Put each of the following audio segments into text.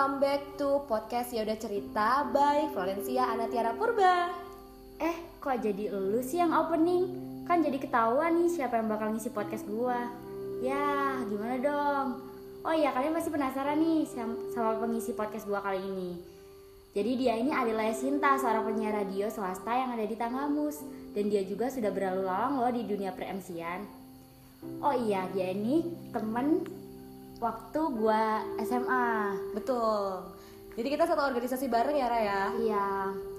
welcome back to podcast Ya Udah Cerita by Florencia Anatiara Purba. Eh, kok jadi lu sih yang opening? Kan jadi ketahuan nih siapa yang bakal ngisi podcast gua. Ya, gimana dong? Oh iya, kalian pasti penasaran nih sama, pengisi podcast gua kali ini. Jadi dia ini adalah Sinta, seorang penyiar radio swasta yang ada di Tanggamus dan dia juga sudah berlalu lalang loh di dunia per-MC-an. Oh iya, dia ini temen waktu gua SMA. Betul. Jadi kita satu organisasi bareng ya Raya. Iya.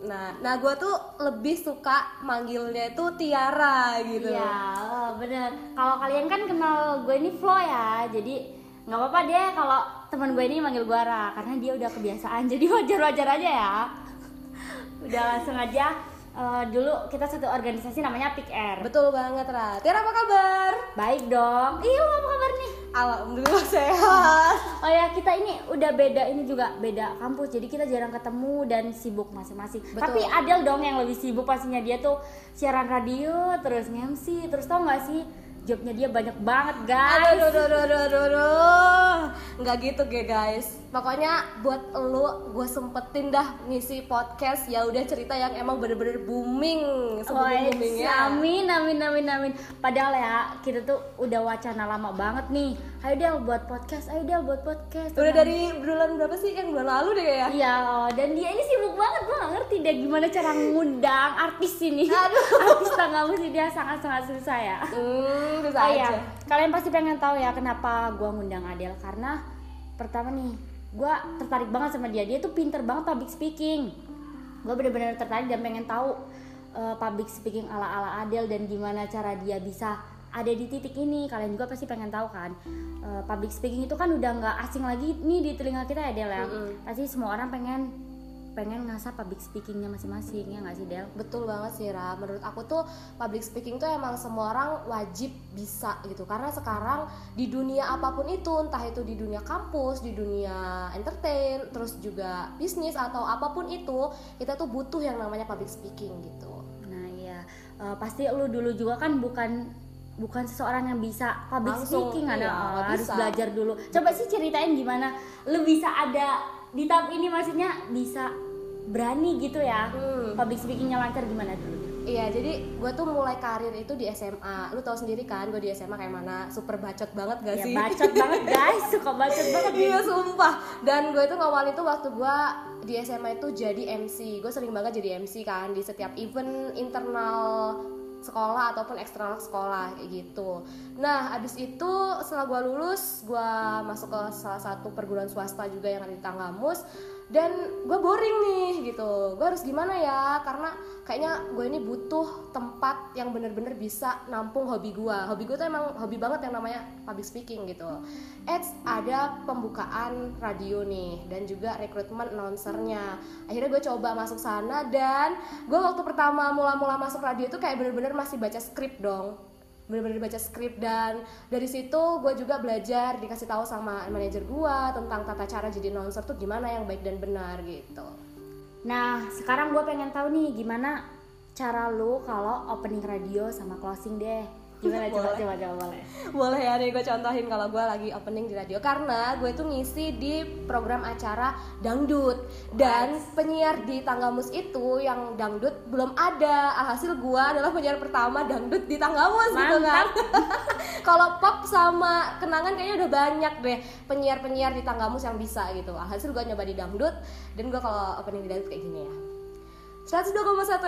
Nah, nah gue tuh lebih suka manggilnya itu Tiara gitu. Iya, oh, bener. Kalau kalian kan kenal gue ini Flo ya, jadi nggak apa-apa deh kalau teman gue ini manggil gue Ra, karena dia udah kebiasaan, jadi wajar-wajar aja ya. Udah langsung aja. Eh, dulu kita satu organisasi namanya Pick Air. Betul banget Ra. Tiara apa kabar? Baik dong. Lu apa kabar nih? Alhamdulillah sehat. Oh ya, kita ini udah beda ini juga beda kampus. Jadi kita jarang ketemu dan sibuk masing-masing. Tapi Adel dong yang lebih sibuk pastinya dia tuh siaran radio, terus nge-MC, terus tau gak sih jobnya dia banyak banget guys. Aduh, aduh, aduh, aduh, aduh, aduh. Nggak gitu ya guys. Pokoknya buat lu, gue sempetin dah ngisi podcast ya udah cerita yang emang bener-bener booming sebelum Woi, boomingnya. amin, amin, amin, amin. Padahal ya kita tuh udah wacana lama banget nih. Ayo Del buat podcast, ayo Del buat podcast. Udah Tenang. dari bulan berapa sih? Yang bulan lalu deh kayaknya. Iya, dan dia ini sibuk banget, gue gak ngerti deh gimana cara ngundang artis ini. Aduh. artis tanggamu sih dia sangat-sangat susah ya. Hmm, bisa Oh aja. iya, kalian pasti pengen tahu ya kenapa gue ngundang Adele karena pertama nih, gue tertarik banget sama dia. Dia tuh pinter banget public speaking. Gue bener-bener tertarik dan pengen tahu uh, public speaking ala-ala Adele dan gimana cara dia bisa ada di titik ini. Kalian juga pasti pengen tahu kan, uh, public speaking itu kan udah nggak asing lagi nih di telinga kita ya Del ya. Mm-mm. Pasti semua orang pengen pengen ngasah public speakingnya masing-masing ya nggak sih Del? Betul banget sih Ra. Menurut aku tuh public speaking tuh emang semua orang wajib bisa gitu. Karena sekarang di dunia apa pun itu, entah itu di dunia kampus, di dunia entertain, terus juga bisnis atau apa pun itu, kita tuh butuh yang namanya public speaking gitu. Nah iya, Eh, pasti lu dulu juga kan bukan bukan seseorang yang bisa public Langsung, speaking iya, eh, nggak harus bisa. belajar dulu. Coba sih ceritain gimana lu bisa ada di tahap ini maksudnya bisa berani gitu ya. Hmm. Public speakingnya lancar gimana dulu? Iya, jadi gue tuh mulai karir itu di SMA. Lu tahu sendiri kan, gue di SMA kayak mana, super bacot banget gak Ya sih? bacot banget guys, suka bacot banget. Iya sumpah Dan gue itu ngawal itu waktu gue di SMA itu jadi MC Gue sering banget jadi MC kan Di setiap event internal sekolah ataupun eksternal sekolah kayak gitu. Nah abis itu setelah gue lulus Gue masuk ke salah satu perguruan swasta juga yang ada di Tanggamus dan gue boring nih gitu. Gue harus gimana ya? Karena kayaknya gue ini butuh tempat yang bener-bener bisa nampung hobi gue hobi gue tuh emang hobi banget yang namanya public speaking gitu. Eits ada pembukaan radio nih dan juga rekrutmen announcernya. Akhirnya gue coba masuk sana dan gue waktu pertama mula-mula masuk radio itu kayak bener-bener masih baca skrip dong bener-bener baca skrip dan dari situ gue juga belajar dikasih tahu sama manajer gue tentang tata cara jadi announcer tuh gimana yang baik dan benar gitu Nah sekarang gue pengen tahu nih gimana cara lu kalau opening radio sama closing deh. Gimana? Coba Boleh. coba coba boleh. boleh ya nih gue contohin kalau gue lagi opening di radio. Karena gue tuh ngisi di program acara dangdut. Dan penyiar di Tanggamus itu yang dangdut belum ada. Alhasil gue adalah penyiar pertama dangdut di Tanggamus gitu kan? Kalau pop sama kenangan kayaknya udah banyak deh penyiar-penyiar di Tanggamus yang bisa gitu. Alhasil gue nyoba di dangdut. Dan gue kalau opening di dangdut kayak gini ya 102,1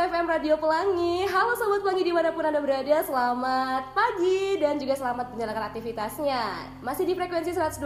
FM Radio Pelangi. Halo Sobat Pelangi di mana pun Anda berada Selamat pagi dan juga selamat menjalankan aktivitasnya. Masih di frekuensi 102,1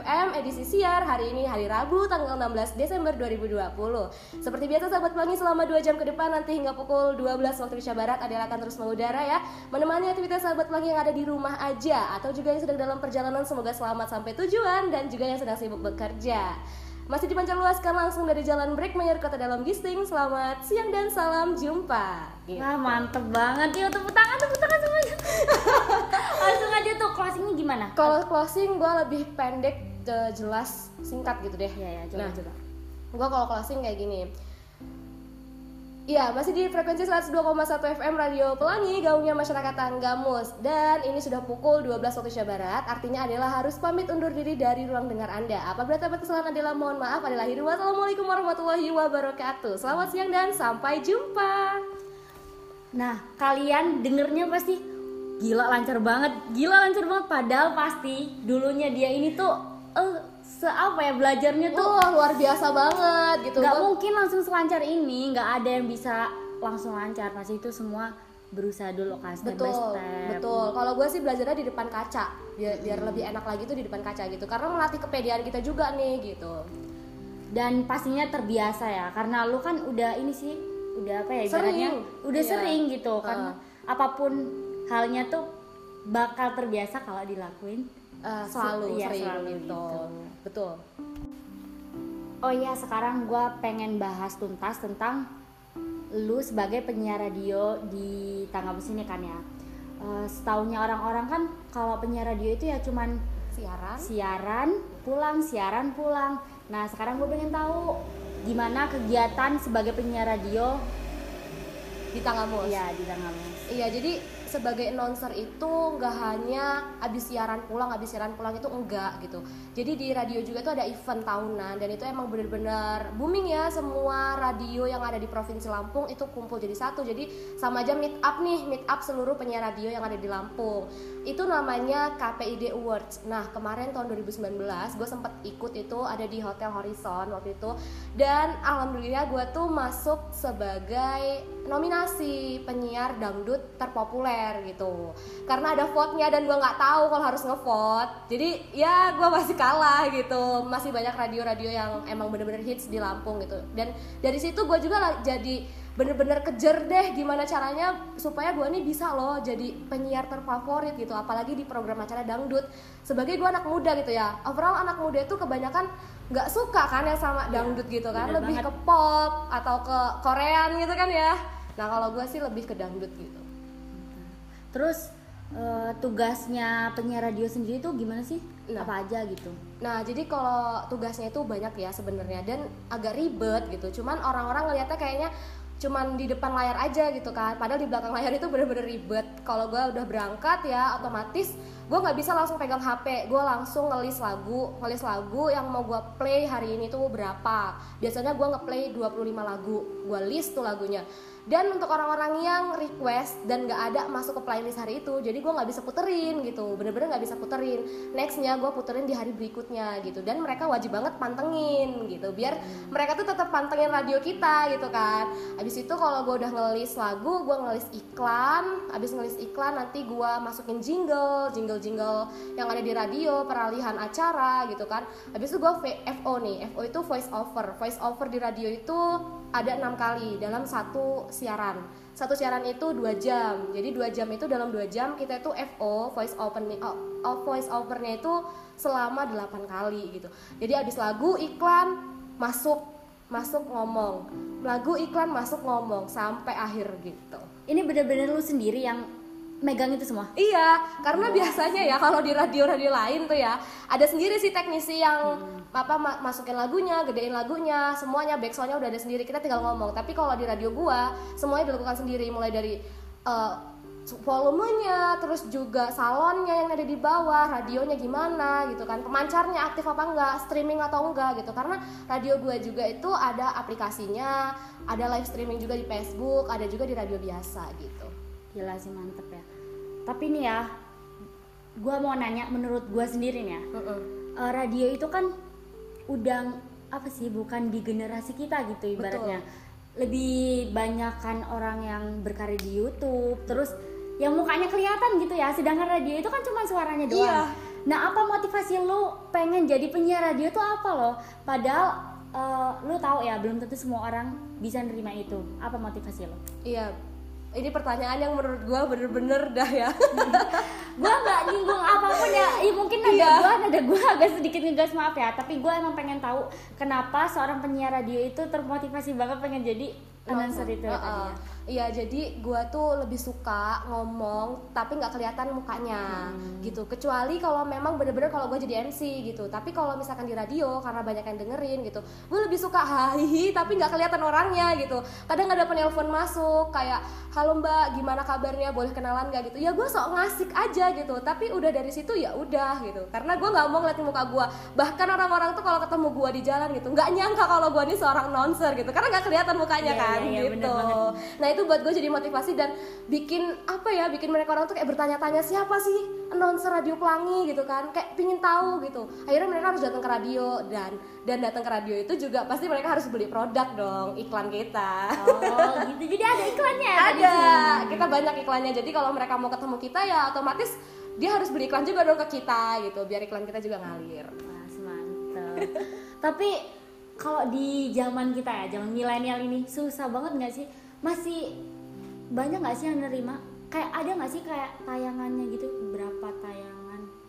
FM edisi siar Hari ini hari Rabu tanggal 16 Desember 2020 Seperti biasa Sobat Pelangi selama 2 jam ke depan Nanti hingga pukul 12 waktu Indonesia Barat Adel akan terus mengudara ya Menemani aktivitas Sobat Pelangi yang ada di rumah aja Atau juga yang sedang dalam perjalanan. Semoga selamat sampai tujuan Dan juga yang sedang sibuk bekerja masih dipancar luaskan langsung dari Jalan Breakmayer Kota Dalam Gisting. Selamat siang dan salam jumpa. Gitu. Wah mantep banget yuk tepuk tangan tepuk tangan semuanya. Langsung aja tuh closingnya gimana? Kalau closing gue lebih pendek, je- jelas, singkat gitu deh. Ya ya coba Nah, coba. gue kalau closing kayak gini. Iya, masih di frekuensi 102,1 FM Radio Pelangi, gaungnya masyarakat Tanggamus. Dan ini sudah pukul 12 waktu Indonesia Barat, artinya adalah harus pamit undur diri dari ruang dengar Anda. Apabila terdapat kesalahan adalah mohon maaf, adalah lahir Wassalamualaikum warahmatullahi wabarakatuh. Selamat siang dan sampai jumpa. Nah, kalian dengernya pasti gila lancar banget, gila lancar banget. Padahal pasti dulunya dia ini tuh eh seapa ya belajarnya tuh luar biasa banget gitu. nggak mungkin langsung selancar ini, nggak ada yang bisa langsung lancar. Pasti itu semua berusaha dulu kan step by betul step. betul kalau gue sih belajarnya di depan kaca biar biar lebih enak lagi tuh di depan kaca gitu karena melatih kepedean kita juga nih gitu Dan pastinya terbiasa ya, karena lu kan udah ini sih, udah apa ya ibaratnya, Sering. udah Iya. sering gitu. Karena Uh. apa pun halnya tuh bakal terbiasa kalau dilakuin. Eh, selalu Iya, sering selalu gitu. gitu. betul Oh iya, sekarang gua pengen bahas tuntas tentang lu sebagai penyiar radio di Tanggamus ini kan ya. Eh, setaunya orang-orang kan kalau penyiar radio itu ya cuman siaran siaran pulang siaran pulang nah sekarang gue pengen tahu gimana kegiatan sebagai penyiar radio di Tanggamus ya di Tanggamus Iya, jadi sebagai announcer itu nggak hanya habis siaran pulang, habis siaran pulang itu enggak gitu. Jadi di radio juga tuh ada event tahunan dan itu emang bener-bener booming ya semua radio yang ada di provinsi Lampung itu kumpul jadi satu. Jadi sama aja meet up nih, meet up seluruh penyiar radio yang ada di Lampung. Itu namanya KPID Awards. Nah kemarin tahun 2019 gue sempet ikut itu ada di Hotel Horizon waktu itu. Dan alhamdulillah gue tuh masuk sebagai nominasi penyiar dangdut terpopuler gitu. Karena ada vote-nya dan gue nggak tahu kalau harus ngevote. Jadi ya gue masih kalah gitu. Masih banyak radio-radio yang emang bener-bener hits di Lampung gitu. Dan dari situ gue juga jadi bener-bener kejar deh gimana caranya supaya gue nih bisa loh jadi penyiar terfavorit gitu apalagi di program acara dangdut sebagai gue anak muda gitu ya overall anak muda itu kebanyakan nggak suka kan ya sama dangdut gitu kan bener lebih banget. ke pop atau ke Korean gitu kan ya nah kalau gue sih lebih ke dangdut gitu terus eh, tugasnya penyiar radio sendiri tuh gimana sih Nah. apa aja gitu Nah, jadi kalau tugasnya itu banyak ya sebenarnya dan agak ribet gitu. Cuman orang-orang ngeliatnya kayaknya cuman di depan layar aja gitu kan. Padahal di belakang layar itu bener-bener ribet. Kalau gue udah berangkat ya otomatis gue nggak bisa langsung pegang HP. Gue langsung ngelis lagu, ngelis lagu yang mau gue play hari ini tuh berapa. Biasanya gue ngeplay 25 lagu. Gue list tuh lagunya. Dan untuk orang-orang yang request dan nggak ada masuk ke playlist hari itu, jadi gue nggak bisa puterin gitu, bener-bener nggak bisa puterin. Nextnya gue puterin di hari berikutnya gitu, dan mereka wajib banget pantengin gitu, biar mereka tuh tetap pantengin radio kita gitu kan. Abis itu kalau gue udah ngelis lagu, gue ngelis iklan, abis ngelis iklan nanti gue masukin jingle, jingle-jingle yang ada di radio, peralihan acara gitu kan. Abis itu gue FO nih, FO itu voice over, voice over di radio itu ada enam kali dalam satu siaran. Satu siaran itu dua jam. Jadi dua jam itu dalam dua jam kita itu FO voice open oh, oh, voice overnya itu selama delapan kali gitu. Jadi abis lagu iklan masuk masuk ngomong. Lagu iklan masuk ngomong sampai akhir gitu. Ini bener-bener lu sendiri yang megang itu semua Iya, karena biasanya ya kalau di radio-radio lain tuh ya ada sendiri sih teknisi yang apa ma- masukin lagunya, gedein lagunya, semuanya backsoundnya udah ada sendiri. Kita tinggal ngomong. Tapi kalau di radio gua semuanya dilakukan sendiri, mulai dari eh, volumenya, terus juga salonnya yang ada di bawah, radionya gimana gitu kan, pemancarnya aktif apa enggak, streaming atau enggak gitu. Karena radio gua juga itu ada aplikasinya, ada live streaming juga di Facebook, ada juga di radio biasa gitu. gila sih mantep ya tapi nih ya gua mau nanya menurut gua sendiri nih ya. Mm-mm. eh, radio itu kan udah apa sih bukan di generasi kita gitu ibaratnya. Lebih banyak kan orang yang berkarya di YouTube terus yang mukanya kelihatan gitu ya. Sedangkan radio itu kan cuma suaranya doang. Iya. nah apa motivasi lu pengen jadi penyiar radio tuh apa loh? Padahal eh, lu tahu ya belum tentu semua orang bisa nerima itu. Apa motivasi lo Iya, ini pertanyaan yang menurut gua bener-bener dah ya. gua nggak nyinggung apa pun ya Ih, mungkin nada Iya. gua nada gua agak sedikit ngegas maaf ya tapi gua emang pengen tahu kenapa seorang penyiar radio itu termotivasi banget pengen jadi Announcer itu tadi ya? Iya, jadi gua tuh lebih suka ngomong tapi nggak kelihatan mukanya Hmm. gitu. Kecuali kalau memang bener-bener kalau gue jadi MC gitu. Tapi kalau misalkan di radio karena banyak yang dengerin gitu, gue lebih suka hahihi tapi nggak kelihatan orangnya gitu. Kadang ada penelpon masuk kayak, halo mbak, gimana kabarnya? Boleh kenalan nggak gitu? Ya gue sok ngasik aja gitu. Tapi udah dari situ ya udah gitu. Karena gue nggak mau ngeliatin muka gue. Bahkan orang-orang tuh kalau ketemu gue di jalan gitu, nggak nyangka kalau gue ini seorang announcer gitu. Karena nggak kelihatan mukanya Iya, kan iya, iya, bener gitu. Nah itu buat gue jadi motivasi dan bikin apa ya, bikin mereka orang tuh kayak bertanya-tanya siapa sih announcer radio pelangi gitu kan, kayak pingin tahu gitu. Akhirnya mereka harus datang ke radio dan dan datang ke radio itu juga pasti mereka harus beli produk dong, iklan kita. oh gitu jadi ada iklannya ya Ada, kita banyak iklannya. Jadi kalau mereka mau ketemu kita ya otomatis dia harus beli iklan juga dong ke kita gitu, biar iklan kita juga ngalir. Wah, mantep. Tapi kalau di zaman kita ya, zaman milenial ini susah banget nggak sih? Masih banyak nggak sih yang nerima? Kayak ada nggak sih kayak tayangannya gitu? Berapa tayangan?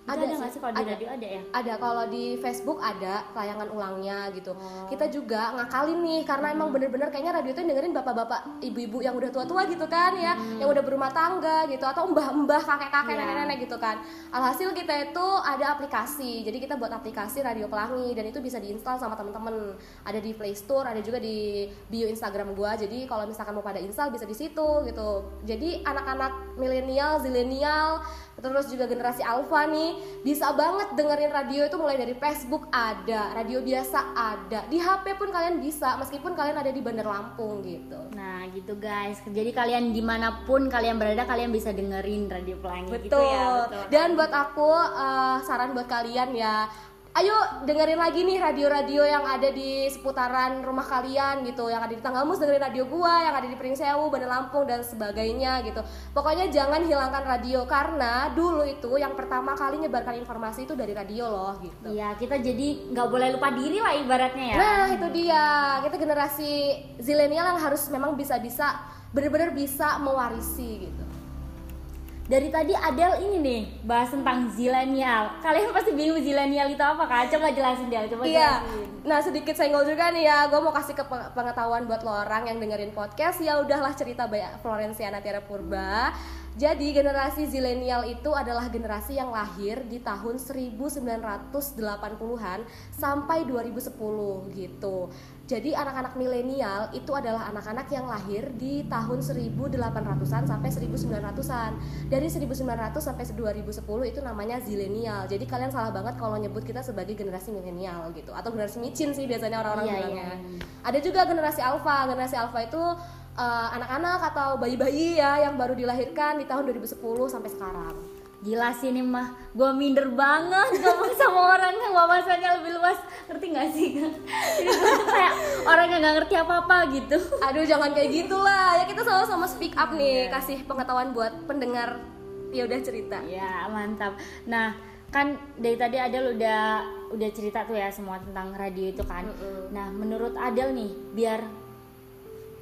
Ada ada sih, nggak sih kalau di ada. radio ada ya? Ada kalau di Facebook ada tayangan ulangnya gitu. Oh. Kita juga ngakalin nih karena emang bener-bener kayaknya radio itu dengerin bapak-bapak, ibu-ibu yang udah tua-tua gitu kan ya, yang udah berumah tangga gitu atau mbah-mbah, kakek-kakek, Iya. nenek-nenek gitu kan. Alhasil kita itu ada aplikasi. Jadi kita buat aplikasi Radio Pelangi dan itu bisa diinstal sama temen-temen. Ada di Play Store, ada juga di bio Instagram gua. Jadi kalau misalkan mau pada install bisa di situ gitu. Jadi anak-anak milenial, zilenial, terus juga generasi alpha nih bisa banget dengerin radio itu mulai dari Facebook ada, radio biasa ada, di HP pun kalian bisa meskipun kalian ada di Bandar Lampung gitu. Nah gitu guys, jadi kalian di mana pun kalian berada kalian bisa dengerin radio pelangi gitu Betul. ya. Betul. Dan buat aku eh, saran buat kalian ya, ayo dengerin lagi nih radio-radio yang ada di seputaran rumah kalian gitu, yang ada di Tanggamus dengerin radio gua, yang ada di Pringsewu, Bandar Lampung dan sebagainya gitu. Pokoknya jangan hilangkan radio karena dulu itu yang pertama kali nyebarkan informasi itu dari radio loh gitu. Iya kita jadi nggak boleh lupa diri lah ibaratnya ya. Nah itu dia kita generasi zilenial yang harus memang bisa-bisa bener-bener bisa mewarisi gitu. Dari tadi Adel ini nih bahas tentang zilenial. Kalian pasti bingung zilenial itu apa kan? Coba jelasin dia, coba Iya. jelasin. Nah sedikit senggol juga nih ya, gue mau kasih ke peng- pengetahuan buat lo orang yang dengerin podcast ya udahlah cerita banyak Florenciana Tiara Purba. Jadi generasi zilenial itu adalah generasi yang lahir di tahun 1980-an sampai 2010 gitu. Jadi anak-anak milenial itu adalah anak-anak yang lahir di tahun 1800-an sampai 1900-an. Dari 1900 sampai 2010 itu namanya zilenial. Jadi kalian salah banget kalau nyebut kita sebagai generasi milenial gitu atau generasi micin sih biasanya orang-orang Iya, bilangnya. iya. Ada juga generasi alfa. Generasi alfa itu eh, anak-anak atau bayi-bayi ya yang baru dilahirkan di tahun 2010 sampai sekarang. Gila sih ini mah, gue minder banget ngomong sama orang yang wawasannya lebih luas Ngerti gak sih? Jadi gue tuh kayak orang yang gak ngerti apa-apa gitu Aduh jangan kayak gitulah. Ya kita sama-sama speak up nih, Iya. kasih pengetahuan buat pendengar. Ya udah cerita. Ya mantap Nah kan dari tadi Adel udah udah cerita tuh ya semua tentang radio itu kan Mm-mm. Nah menurut Adel nih biar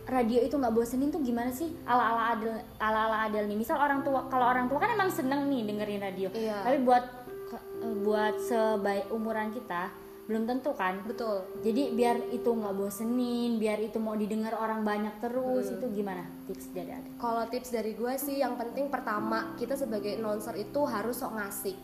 radio itu nggak bosenin tuh gimana sih ala ala Adel ala ala Adel nih misal orang tua kalau orang tua kan emang seneng nih dengerin radio Iya. tapi buat buat sebaik umuran kita belum tentu kan Betul. jadi biar itu nggak bosenin biar itu mau didengar orang banyak terus Hmm. itu gimana tips dari Adel Kalau tips dari gue sih yang penting pertama kita sebagai announcer itu harus sok ngasih.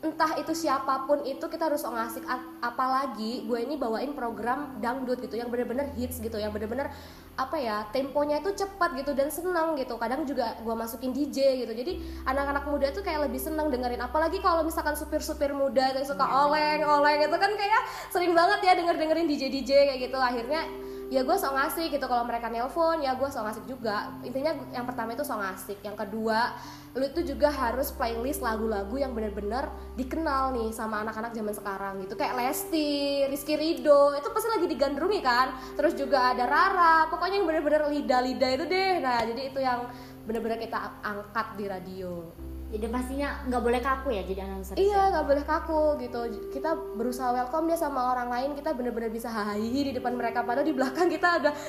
Entah itu siapa pun itu kita harus ngasih. Apalagi gue ini bawain program dangdut gitu yang bener-bener hits gitu, yang bener-bener apa ya temponya itu cepat gitu dan senang gitu. Kadang juga gue masukin DJ gitu. Jadi anak-anak muda tuh kayak lebih senang dengerin. Apalagi kalau misalkan supir-supir muda yang suka oleng-oleng itu kan kayak sering banget ya denger dengerin DJ DJ kayak gitu. Akhirnya ya gue sok ngasih gitu kalau mereka nelpon ya gue sok ngasih juga. Intinya yang pertama itu sok ngasih. Yang kedua lu itu juga harus playlist lagu-lagu yang bener-bener dikenal nih sama anak-anak zaman sekarang gitu. Kayak Lesti, Rizky Rido itu pasti lagi digandrungi kan? Terus juga ada Rara pokoknya yang bener-bener lidah-lidah itu deh. Nah jadi itu yang bener-bener kita angkat di radio jadi pastinya nggak boleh kaku ya jadi announcer Iya nggak boleh kaku gitu. Kita berusaha welcome dia sama orang lain. Kita bener-bener bisa hahihi di depan mereka. Padahal di belakang kita ada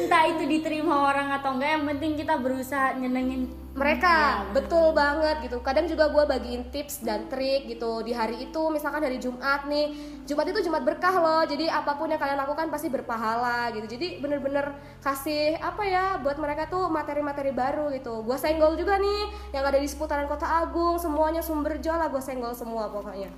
entah itu diterima orang atau enggak yang penting kita berusaha nyenengin mereka. Iya, betul banget gitu. Kadang juga gue bagiin tips dan trik gitu di hari itu. Misalkan hari Jumat nih. Jumat itu Jumat berkah loh. Jadi apa pun yang kalian lakukan pasti berpahala gitu. Jadi bener-bener kasih apa ya buat mereka tuh materi-materi baru gitu. Gue senggol juga nih yang ada di seputaran kota Agung. Semuanya sumber lah gue senggol semua pokoknya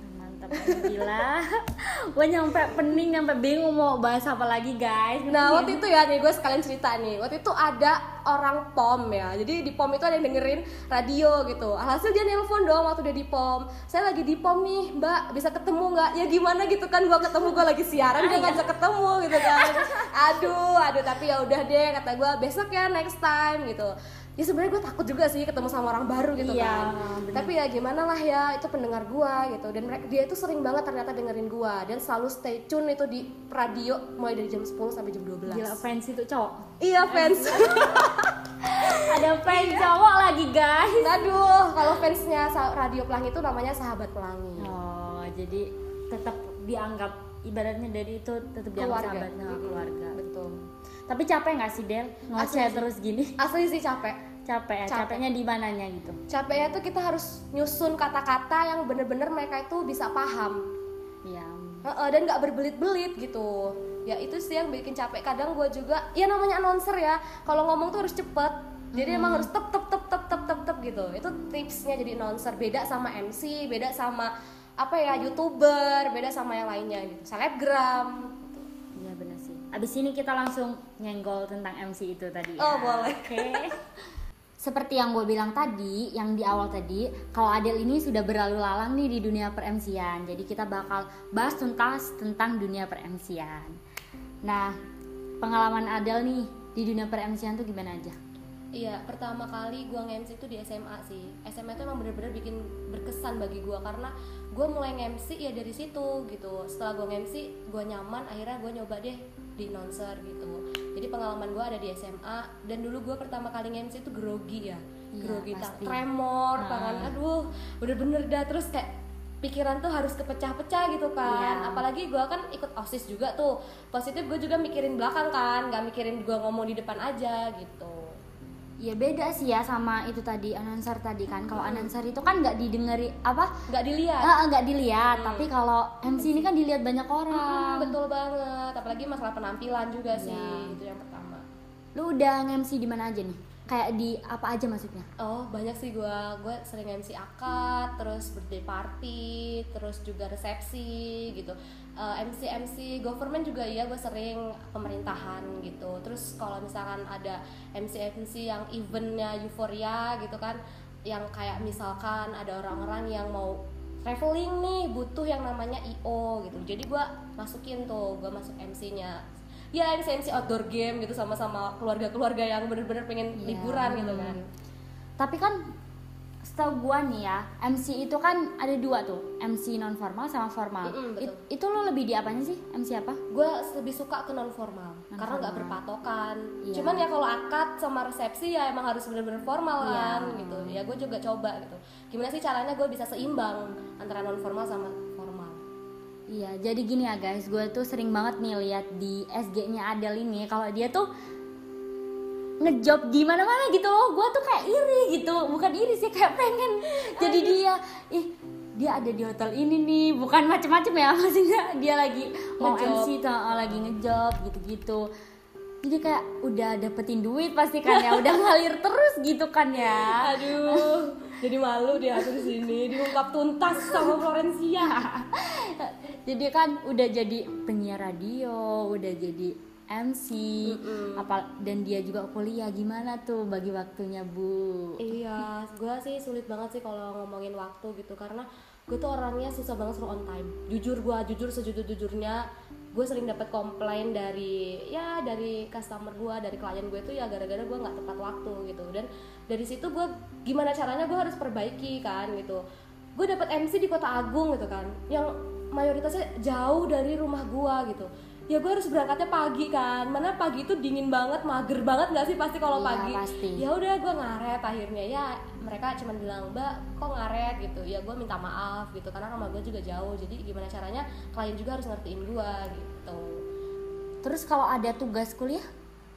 gila. Gue nyampe pening nyampe bingung mau bahas apa lagi guys. Nah waktu itu ya nih gue sekalian cerita nih. Waktu itu ada orang pom ya. Jadi di pom itu ada yang dengerin radio gitu. Alhasil dia nelpon dong waktu dia di pom. Saya lagi di pom nih mbak. Bisa ketemu nggak? Ya gimana gitu kan? Gue ketemu gue lagi siaran dia ngajak ketemu gitu kan. Aduh aduh tapi ya udah deh kata gue besok ya next time gitu ya sebenarnya gue takut juga sih ketemu sama orang baru gitu Iya, kan. bener. tapi ya gimana lah ya itu pendengar gua gitu. Dan mereka dia itu sering banget ternyata dengerin gua. Dan selalu stay tune itu di radio mulai dari jam 10 sampai jam 12 gila fans itu cowok. Iya fans. Ada fans cowok lagi guys. Aduh kalau fansnya radio pelangi itu namanya sahabat pelangi. Oh jadi tetap dianggap ibaratnya dari itu tetap dianggap keluarga. sahabat nah, keluarga. Betul tapi capek nggak sih Del? Ngoceh terus gini. Asli sih capek. Capek ya? Capek. capeknya di mananya gitu? Capeknya tuh kita harus nyusun kata-kata yang bener-bener mereka itu bisa paham. Ya dan nggak berbelit-belit gitu. Ya itu sih yang bikin capek. Kadang gue juga ya namanya announcer ya kalau ngomong tuh harus cepet. Jadi emang harus tep tep tep tep tep tep tep gitu. Itu tipsnya jadi announcer. Beda sama MC beda sama apa ya youtuber beda sama yang lainnya gitu. Selebgram gitu. Iya benar. Abis ini kita langsung nyenggol tentang MC itu tadi. ya. Oh, boleh. Oke. Seperti yang gue bilang tadi, yang di awal tadi, kalau Adele ini sudah berlalu lalang nih di dunia per. Jadi kita bakal bahas tuntas tentang dunia per. Nah, pengalaman Adele nih di dunia per tuh gimana aja? Iya, pertama kali gua nge-MC itu di SMA sih. SMA itu emang bener-bener bikin berkesan bagi gua karena gua mulai nge-MC ya dari situ gitu. Setelah gua nge-MC, gua nyaman, akhirnya gua nyoba deh di announcer gitu. Jadi pengalaman gua ada di SMA dan dulu gua pertama kali nge-MC itu grogi ya. Iya, grogi tak pasti. tremor, Nah. tangan aduh, bener-bener dah terus kayak pikiran tuh harus kepecah-pecah gitu kan Iya. apalagi gua kan ikut osis juga tuh positif gue juga mikirin belakang kan nggak mikirin gua ngomong di depan aja gitu Ya beda sih ya sama itu tadi announcer tadi kan. Kalau announcer itu kan nggak didengeri apa? nggak dilihat nggak dilihat. Hmm. Tapi kalau MC ini kan dilihat banyak Hmm, orang. betul banget apalagi masalah penampilan juga sih Iya. itu yang pertama Lu udah nge-MC di mana aja nih? Kayak di apa aja maksudnya? oh banyak sih gua gue sering MC akad terus birthday party terus juga resepsi gitu. Eh, MC MC government juga iya gue sering pemerintahan gitu. Terus kalau misalkan ada MC MC yang eventnya euforia gitu kan yang kayak misalkan ada orang-orang yang mau traveling nih butuh yang namanya IO gitu. Jadi gua masukin tuh gua masuk MC-nya ya MC outdoor game gitu sama-sama keluarga-keluarga yang bener-bener pengen Iya. liburan gitu kan Tapi kan setahu gua nih ya, MC itu kan ada dua tuh, MC non formal sama formal. Betul. It- itu lo lebih di apanya sih? MC apa? gue lebih suka ke non formal karena nggak berpatokan Iya. cuman ya kalau akad sama resepsi ya emang harus bener-bener formal Iya. kan gitu ya gue juga coba gitu gimana sih caranya gue bisa seimbang antara non formal sama formal Iya, jadi gini ya guys, gue tuh sering banget nih lihat di SG-nya Adele ini kalau dia tuh ngejob di mana-mana gitu loh. Gue tuh kayak iri gitu, bukan iri sih kayak pengen jadi dia. Ih, dia ada di hotel ini nih, bukan macem-macem ya maksudnya dia lagi mau Ngejob. MC tuh lagi ngejob gitu-gitu. Jadi kayak udah dapetin duit pasti kan ya, udah ngalir terus gitu kan ya. aduh jadi malu dia di sini diungkap tuntas sama Florencia. Jadi kan udah jadi penyiar radio udah jadi MC apa dan dia juga kuliah. Gimana tuh bagi waktunya bu? Iya, gue sih sulit banget sih kalau ngomongin waktu gitu karena gue tuh orangnya susah banget suruh on time. Jujur gue, jujur sejujur-jujurnya gue sering dapat komplain dari ya dari customer gue, dari klien gue tuh ya gara-gara gue nggak tepat waktu gitu. Dan dari situ gue gimana caranya gue harus perbaiki kan gitu. Gue dapat MC di Kota Agung gitu kan, yang mayoritasnya jauh dari rumah gue gitu. Ya gue harus berangkatnya pagi kan, mana pagi itu dingin banget, mager banget nggak sih pasti kalau Iya, pagi? pasti. ya udah gue ngaret. Akhirnya ya mereka cuma bilang mbak kok ngaret? gitu. Ya gue minta maaf gitu karena rumah gue juga jauh. Jadi gimana caranya klien juga harus ngertiin gue gitu. Terus kalau ada tugas kuliah?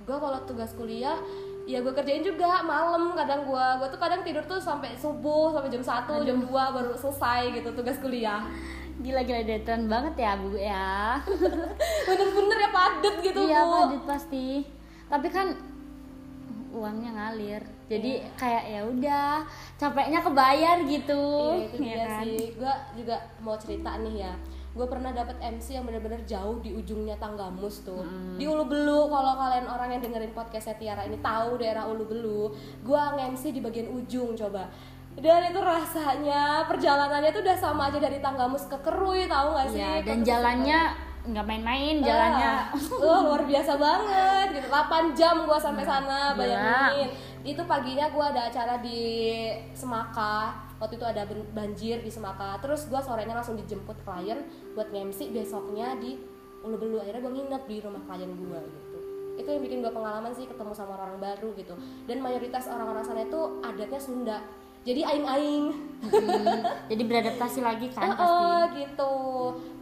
Gue kalau tugas kuliah ya gue kerjain juga malam kadang gue gue tuh kadang tidur tuh sampai subuh sampai jam 1 jam 2 baru selesai gitu tugas kuliah Gila gila deadline banget ya bu ya. bener-bener ya padet gitu iya bu padat pasti. Tapi kan uangnya ngalir. Jadi Iya. kayak ya udah capeknya kebayar gitu. Iya itu ya dia kan? sih. Gue juga mau cerita nih ya. Gue pernah dapat MC yang bener-bener jauh di ujungnya Tanggamus tuh. Di Ulu Belu. Kalau kalian orang yang dengerin podcastnya Tiara ini tahu daerah Ulu Belu. Gue nge-MC di bagian ujung coba. Dan itu rasanya perjalanannya tuh udah sama aja dari Tanggamus ke Kerui tahu gak sih? Iya, Ke dan Kerui. jalannya nggak main-main jalannya. Uh, luar biasa banget gitu 8 jam gua sampai sana Gila. bayangin itu paginya gua ada acara di Semaka waktu itu ada banjir di Semaka terus gua sorenya langsung dijemput klien buat nge-MC besoknya di Ulu Belu akhirnya gua nginep di rumah klien gua gitu itu yang bikin gua pengalaman sih ketemu sama orang baru gitu dan mayoritas orang-orang sana itu adatnya Sunda jadi aing-aing Hmm, jadi beradaptasi lagi kan Oh, pasti. gitu.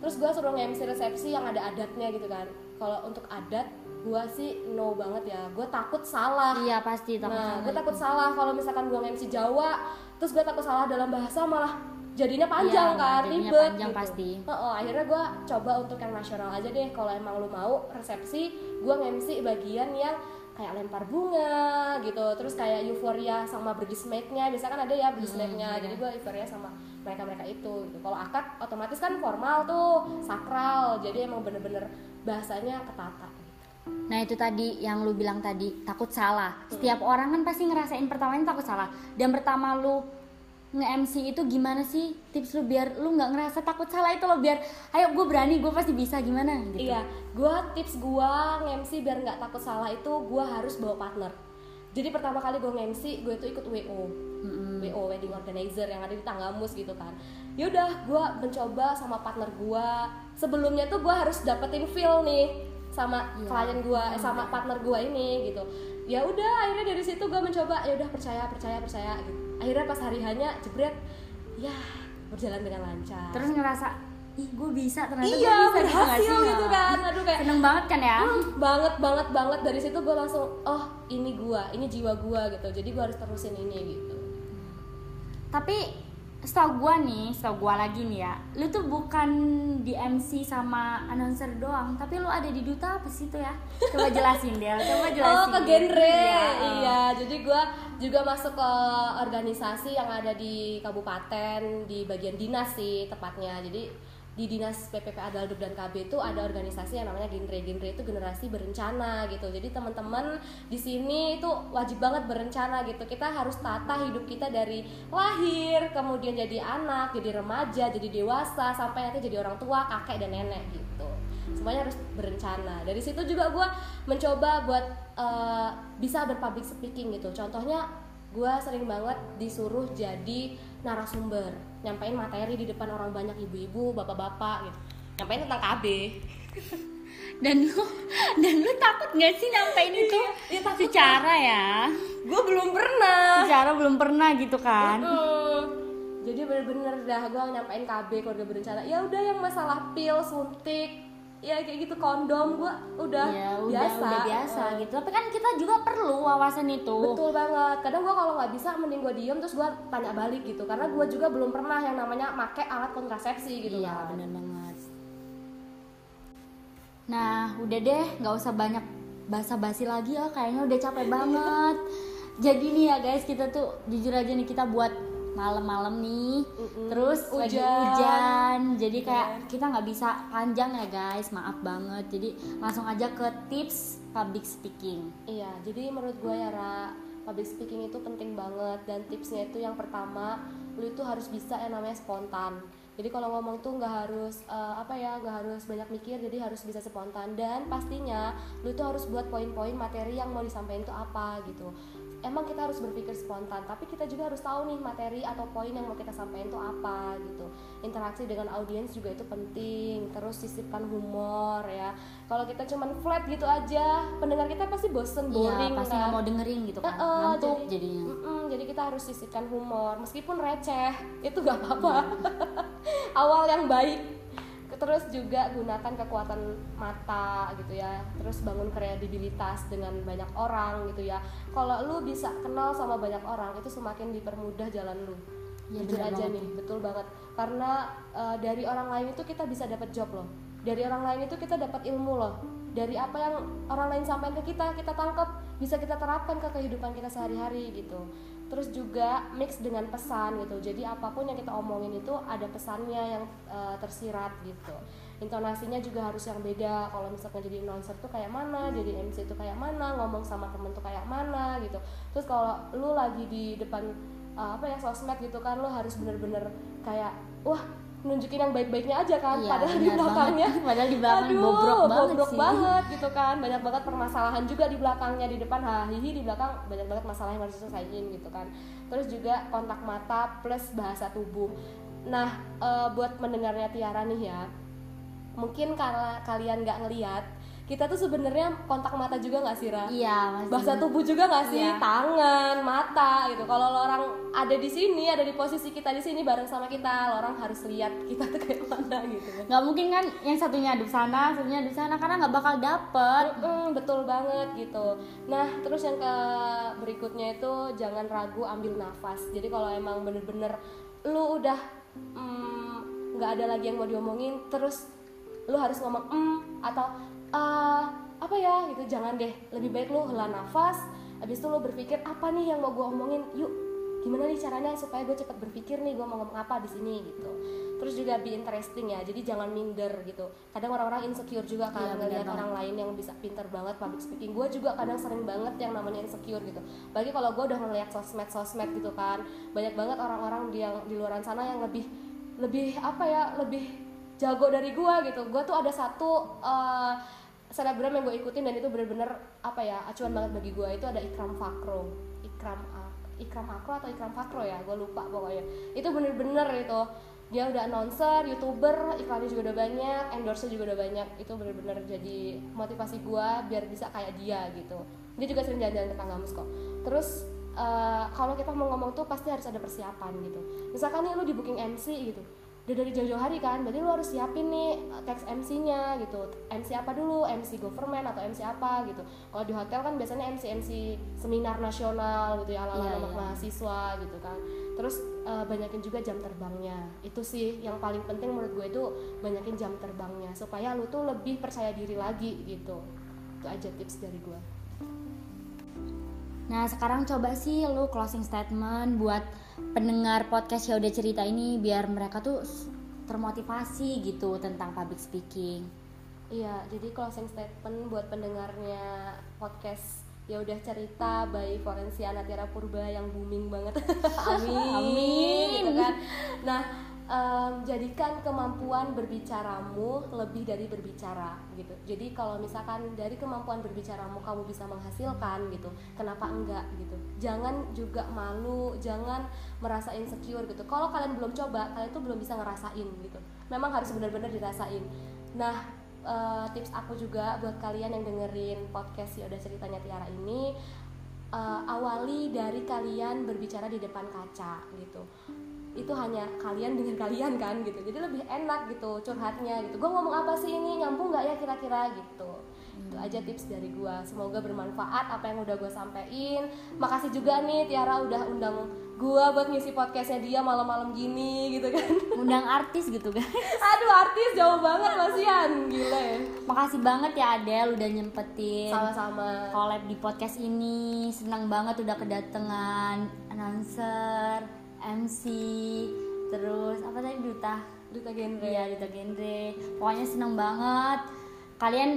Terus gue suruh nge-MC resepsi yang ada adatnya gitu kan. Kalau untuk adat, gue sih no banget ya. Gue takut salah. Iya pasti takut nah, gue takut salah kalau misalkan gue nge-MC Jawa, terus gue takut salah dalam bahasa malah jadinya panjang Iya, kan, ribet panjang gitu. pasti. Heeh, akhirnya gue coba untuk yang nasional aja deh. Kalau emang lu mau resepsi, gue nge-MC bagian yang kayak lempar bunga gitu terus kayak euforia sama bridesmaid-nya biasanya kan ada ya bridesmaid-nya iya. jadi gue euforia sama mereka mereka itu gitu. kalau akad otomatis kan formal tuh sakral jadi emang bener-bener bahasanya ketata Nah itu tadi yang lu bilang tadi takut salah. Setiap orang kan pasti ngerasain pertamanya takut salah. Dan pertama lu nge-MC itu gimana sih tips lu biar lu nggak ngerasa takut salah itu lo biar ayo gue berani gue pasti bisa gimana gitu. Iya, gue tips gue nge-MC biar nggak takut salah itu gue harus bawa partner. Jadi pertama kali gue nge-MC, gue tuh ikut WO, WO wedding organizer yang ada di Tanggamus gitu kan. Yaudah, gue mencoba sama partner gue. Sebelumnya tuh gue harus dapetin feel nih sama Iya. klien gue, eh, sama partner gue ini gitu. Ya udah, akhirnya dari situ gue mencoba. Ya udah percaya, percaya, percaya. Gitu. Akhirnya pas hari hanya jebret, ya berjalan dengan lancar. Terus ngerasa ih gue bisa ternyata iya gue bisa gitu berhasil sih? gitu kan aduh kayak Seneng banget kan ya? Hmm, banget banget banget dari situ gue langsung oh ini gua ini jiwa gua gitu jadi gua harus terusin ini gitu Tapi setahu gua nih, setahu gua lagi nih ya, lu tuh bukan di MC sama announcer doang, tapi lu ada di duta apa sih itu ya? Coba jelasin Del, coba jelasin. oh ke genre Iya. iya jadi gua juga masuk ke organisasi yang ada di kabupaten di bagian dinas sih tepatnya jadi di dinas PPP Adalduk dan KB itu ada organisasi yang namanya Genre Genre itu generasi berencana gitu. Jadi teman-teman di sini itu wajib banget berencana gitu. Kita harus tata hidup kita dari lahir kemudian jadi anak jadi remaja jadi dewasa sampai nanti jadi orang tua kakek dan nenek gitu. Semuanya harus berencana. Dari situ juga gue mencoba buat eh, bisa berpublic speaking gitu. Contohnya gue sering banget disuruh jadi narasumber nyampein materi di depan orang banyak ibu-ibu bapak-bapak gitu. Nyampein tentang KB Dan lu dan lu takut gak sih nyampein itu? Iya, takut Secara ya, gue belum pernah. Secara belum pernah gitu kan? Jadi bener-bener dah gue nyampein KB keluarga berencana. Ya udah yang masalah pil suntik ya kayak gitu kondom gue udah Ya udah biasa udah biasa Eh, gitu. Tapi kan kita juga perlu wawasan itu. Betul banget. Kadang gue kalau nggak bisa mending gue diem terus gue tanya balik gitu. Karena gue juga belum pernah yang namanya make alat kontrasepsi gitu iya, kan. bener banget. Nah, udah deh, nggak usah banyak basa-basi lagi ya. Kayaknya udah capek banget. Jadi nih ya guys, kita tuh jujur aja nih kita buat malam-malam nih. Mm-mm. Terus lagi Hujan. hujan. Jadi kayak kita nggak bisa panjang ya guys. Maaf banget. Jadi langsung aja ke tips public speaking. Iya. Jadi menurut gue ya Ra, public speaking itu penting banget dan tipsnya itu yang pertama lu itu harus bisa yang namanya spontan. Jadi kalau ngomong tuh nggak harus eh, apa ya nggak harus banyak mikir jadi harus bisa spontan dan pastinya lu itu harus buat poin-poin materi yang mau disampaikan itu apa gitu. Emang kita harus berpikir spontan tapi kita juga harus tahu nih materi atau poin yang mau kita sampaikan itu apa gitu. Interaksi dengan audiens juga itu penting. Terus sisipkan humor ya. Kalau kita cuman flat gitu aja pendengar kita pasti bosen boring iya, pasti kan. nggak mau dengerin gitu kan. Eh, Ngantuk jadi- jadinya. Mm-mm, jadi kita harus sisipkan humor meskipun receh itu gak apa-apa awal yang baik terus juga gunakan kekuatan mata gitu ya. Terus bangun kredibilitas dengan banyak orang gitu ya. Kalau lu bisa kenal sama banyak orang itu semakin dipermudah jalan lu. Iya, jujur aja banget. nih betul banget. Karena eh, dari orang lain itu kita bisa dapat job loh. Dari orang lain itu kita dapat ilmu loh. Dari apa yang orang lain sampaikan ke kita kita tangkap bisa kita terapkan ke kehidupan kita sehari-hari gitu terus juga mix dengan pesan gitu. Jadi apa pun yang kita omongin itu ada pesannya yang eh, tersirat gitu. Intonasinya juga harus yang beda. Kalau misalkan jadi announcer tuh kayak mana jadi MC itu kayak mana ngomong sama temen tuh kayak mana gitu. Terus kalau lu lagi di depan uh, apa ya sosmed gitu kan lo harus bener-bener kayak wah nunjukin yang baik-baiknya aja kan Iya, padahal di belakangnya banget. Padahal di belakang aduh, bobrok banget bobrok sih. banget gitu kan. Banyak banget permasalahan juga di belakangnya di depan. Hahihi di belakang banyak banget masalah yang harus diselesaikan gitu kan. Terus juga kontak mata plus bahasa tubuh. Nah eh, buat mendengarnya Tiara nih ya mungkin karena kalian nggak ngeliat kita tuh sebenarnya kontak mata juga nggak sih Ra? iya masih. Bahasa tubuh juga nggak sih? Iya. tangan mata gitu. Kalau orang ada di sini ada di posisi kita di sini bareng sama kita lo orang harus lihat kita tuh kayak mana gitu. Nggak mungkin kan yang satunya di sana satunya di sana karena nggak bakal dapet. Mm, betul banget gitu. Nah terus yang ke berikutnya itu jangan ragu ambil nafas. Jadi kalau emang bener-bener lu udah mm, nggak ada lagi yang mau diomongin terus lu harus ngomong mm atau "Eh, apa ya gitu jangan deh lebih baik lu hela nafas habis itu lu berpikir apa nih yang mau gue omongin? Yuk gimana nih caranya supaya gue cepet berpikir nih gue mau ngomong apa di sini? Gitu. Terus juga be interesting ya jadi jangan minder gitu. Kadang orang-orang insecure juga Iya, kan benar ngelihat banget. orang lain yang bisa pinter banget public speaking. Gue juga kadang sering banget yang namanya insecure gitu. Bagi kalau gue udah ngeliat sosmed sosmed gitu kan banyak banget orang-orang di yang di luaran sana yang lebih lebih apa ya lebih jago dari gue gitu. Gue tuh ada satu eh, selebgram yang gue ikutin dan itu bener-bener apa ya acuan banget bagi gue itu ada Ikram Fakro. Ikram A- Ikram Akro atau Ikram Fakro ya? Gue lupa pokoknya. Itu bener-bener itu dia udah announcer, youtuber, iklannya juga udah banyak, endorse juga udah banyak. Itu bener-bener jadi motivasi gue biar bisa kayak dia gitu. Dia juga sering jalan-jalan ke Tanggamus kok. Terus eh, kalau kita mau ngomong tuh pasti harus ada persiapan gitu. Misalkan nih lu di booking MC gitu udah dari jauh-jauh hari kan berarti lu harus siapin nih eh, teks MC-nya gitu. MC apa dulu? MC government atau MC apa gitu. Kalau di hotel kan biasanya MC MC seminar nasional gitu ya ala Iya, anak iya. mahasiswa gitu kan. Terus eh, banyakin juga jam terbangnya. Itu sih yang paling penting menurut gue itu banyakin jam terbangnya supaya lu tuh lebih percaya diri lagi gitu. Itu aja tips dari gue Nah sekarang coba sih lu closing statement buat pendengar podcast ya udah cerita ini biar mereka tuh termotivasi gitu tentang public speaking. Iya, jadi closing statement buat pendengarnya podcast ya udah cerita by Forensiana Tiara Purba yang booming banget. Amin. Amin. Gitu kan. Nah, em, jadikan kemampuan berbicaramu lebih dari berbicara gitu. Jadi kalau misalkan dari kemampuan berbicaramu kamu bisa menghasilkan gitu, kenapa enggak gitu? Jangan juga malu, jangan merasa insecure gitu. Kalau kalian belum coba, kalian tuh belum bisa ngerasain gitu. Memang harus benar-benar dirasain. Nah, eh, tips aku juga buat kalian yang dengerin podcast ya udah ceritanya Tiara ini eh, awali dari kalian berbicara di depan kaca gitu itu hanya kalian dengan kalian kan gitu. Jadi lebih enak gitu curhatnya gitu. Gue ngomong apa sih ini? Nyambung nggak ya kira-kira? gitu. Itu aja tips dari gue semoga bermanfaat apa yang udah gue sampein. Makasih juga nih Tiara udah undang gue buat ngisi podcastnya dia malam-malam gini gitu kan. Undang artis gitu kan. aduh artis jauh banget Masian gila ya. Makasih banget ya Adel udah nyempetin sama-sama. collab di podcast ini. Senang banget udah kedatangan announcer, MC, terus apa tadi duta duta genre Iya Duta Genre Pokoknya seneng banget Kalian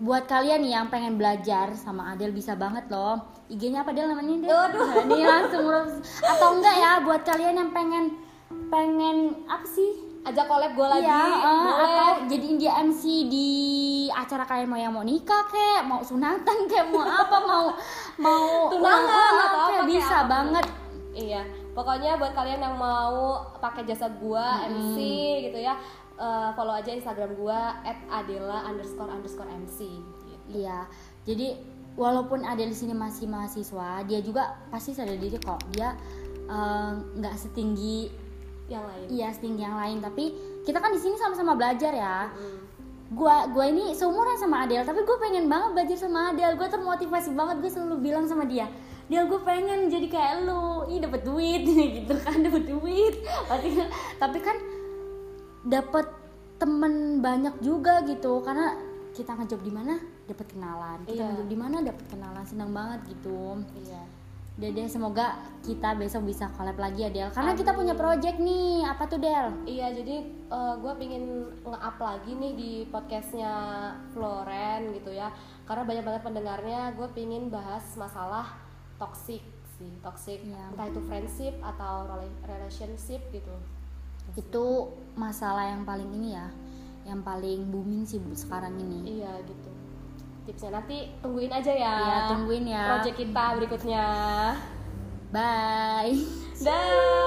Buat kalian yang pengen belajar sama Adel bisa banget loh IG-nya apa Del namanya Del? Aduh. Ini langsung. Atau enggak ya buat kalian yang pengen Pengen apa sih? ajak collab gue lagi Iya, boleh atau jadiin dia MC di acara kalian mau yang mau nikah kek, mau sunatan kek, mau apa, mau mau Tunangan atau apa, kayak kayak bisa apa. banget. Iya, pokoknya buat kalian yang mau pakai jasa gua MC gitu ya, eh, follow aja Instagram gua @adela underscore underscore MC. Gitu. Iya, jadi walaupun ada di sini masih mahasiswa, dia juga pasti sadar diri kok dia eh, nggak setinggi Yang lain. iya setinggi yang lain, tapi kita kan di sini sama-sama belajar ya Hmm. gua gua ini seumuran sama Adel tapi gue pengen banget belajar sama Adel gue termotivasi banget gue selalu bilang sama dia Del gue pengen jadi kayak lu. Ih dapet duit gitu kan dapet duit. Pasti kan- tapi kan dapet temen banyak juga gitu. Karena kita ngejob di mana dapat kenalan. Kita Iya. ngejob di mana dapat kenalan. Senang banget gitu. Iya. Dede semoga kita besok bisa collab lagi ya Del. Karena kita punya project nih. Apa tuh Del? Iya, jadi gue pingin nge-up lagi nih di podcastnya Floren gitu ya. Karena banyak banget pendengarnya, gue pingin bahas masalah toxic sih Toxic, Iya. entah itu friendship atau rela- relationship gitu. Itu masalah yang paling ini ya yang paling booming sih sekarang ini. Iya gitu. Tipsnya nanti tungguin aja ya Iya, tungguin ya. Project kita berikutnya. Bye. Dah,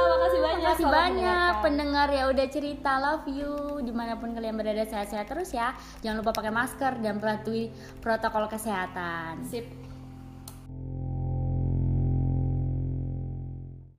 makasih banyak Terima kasih selamat banyak mendengarkan. pendengar ya udah cerita love you. Di mana pun kalian berada sehat-sehat terus ya. Jangan lupa pakai masker dan patuhi protokol kesehatan. Sip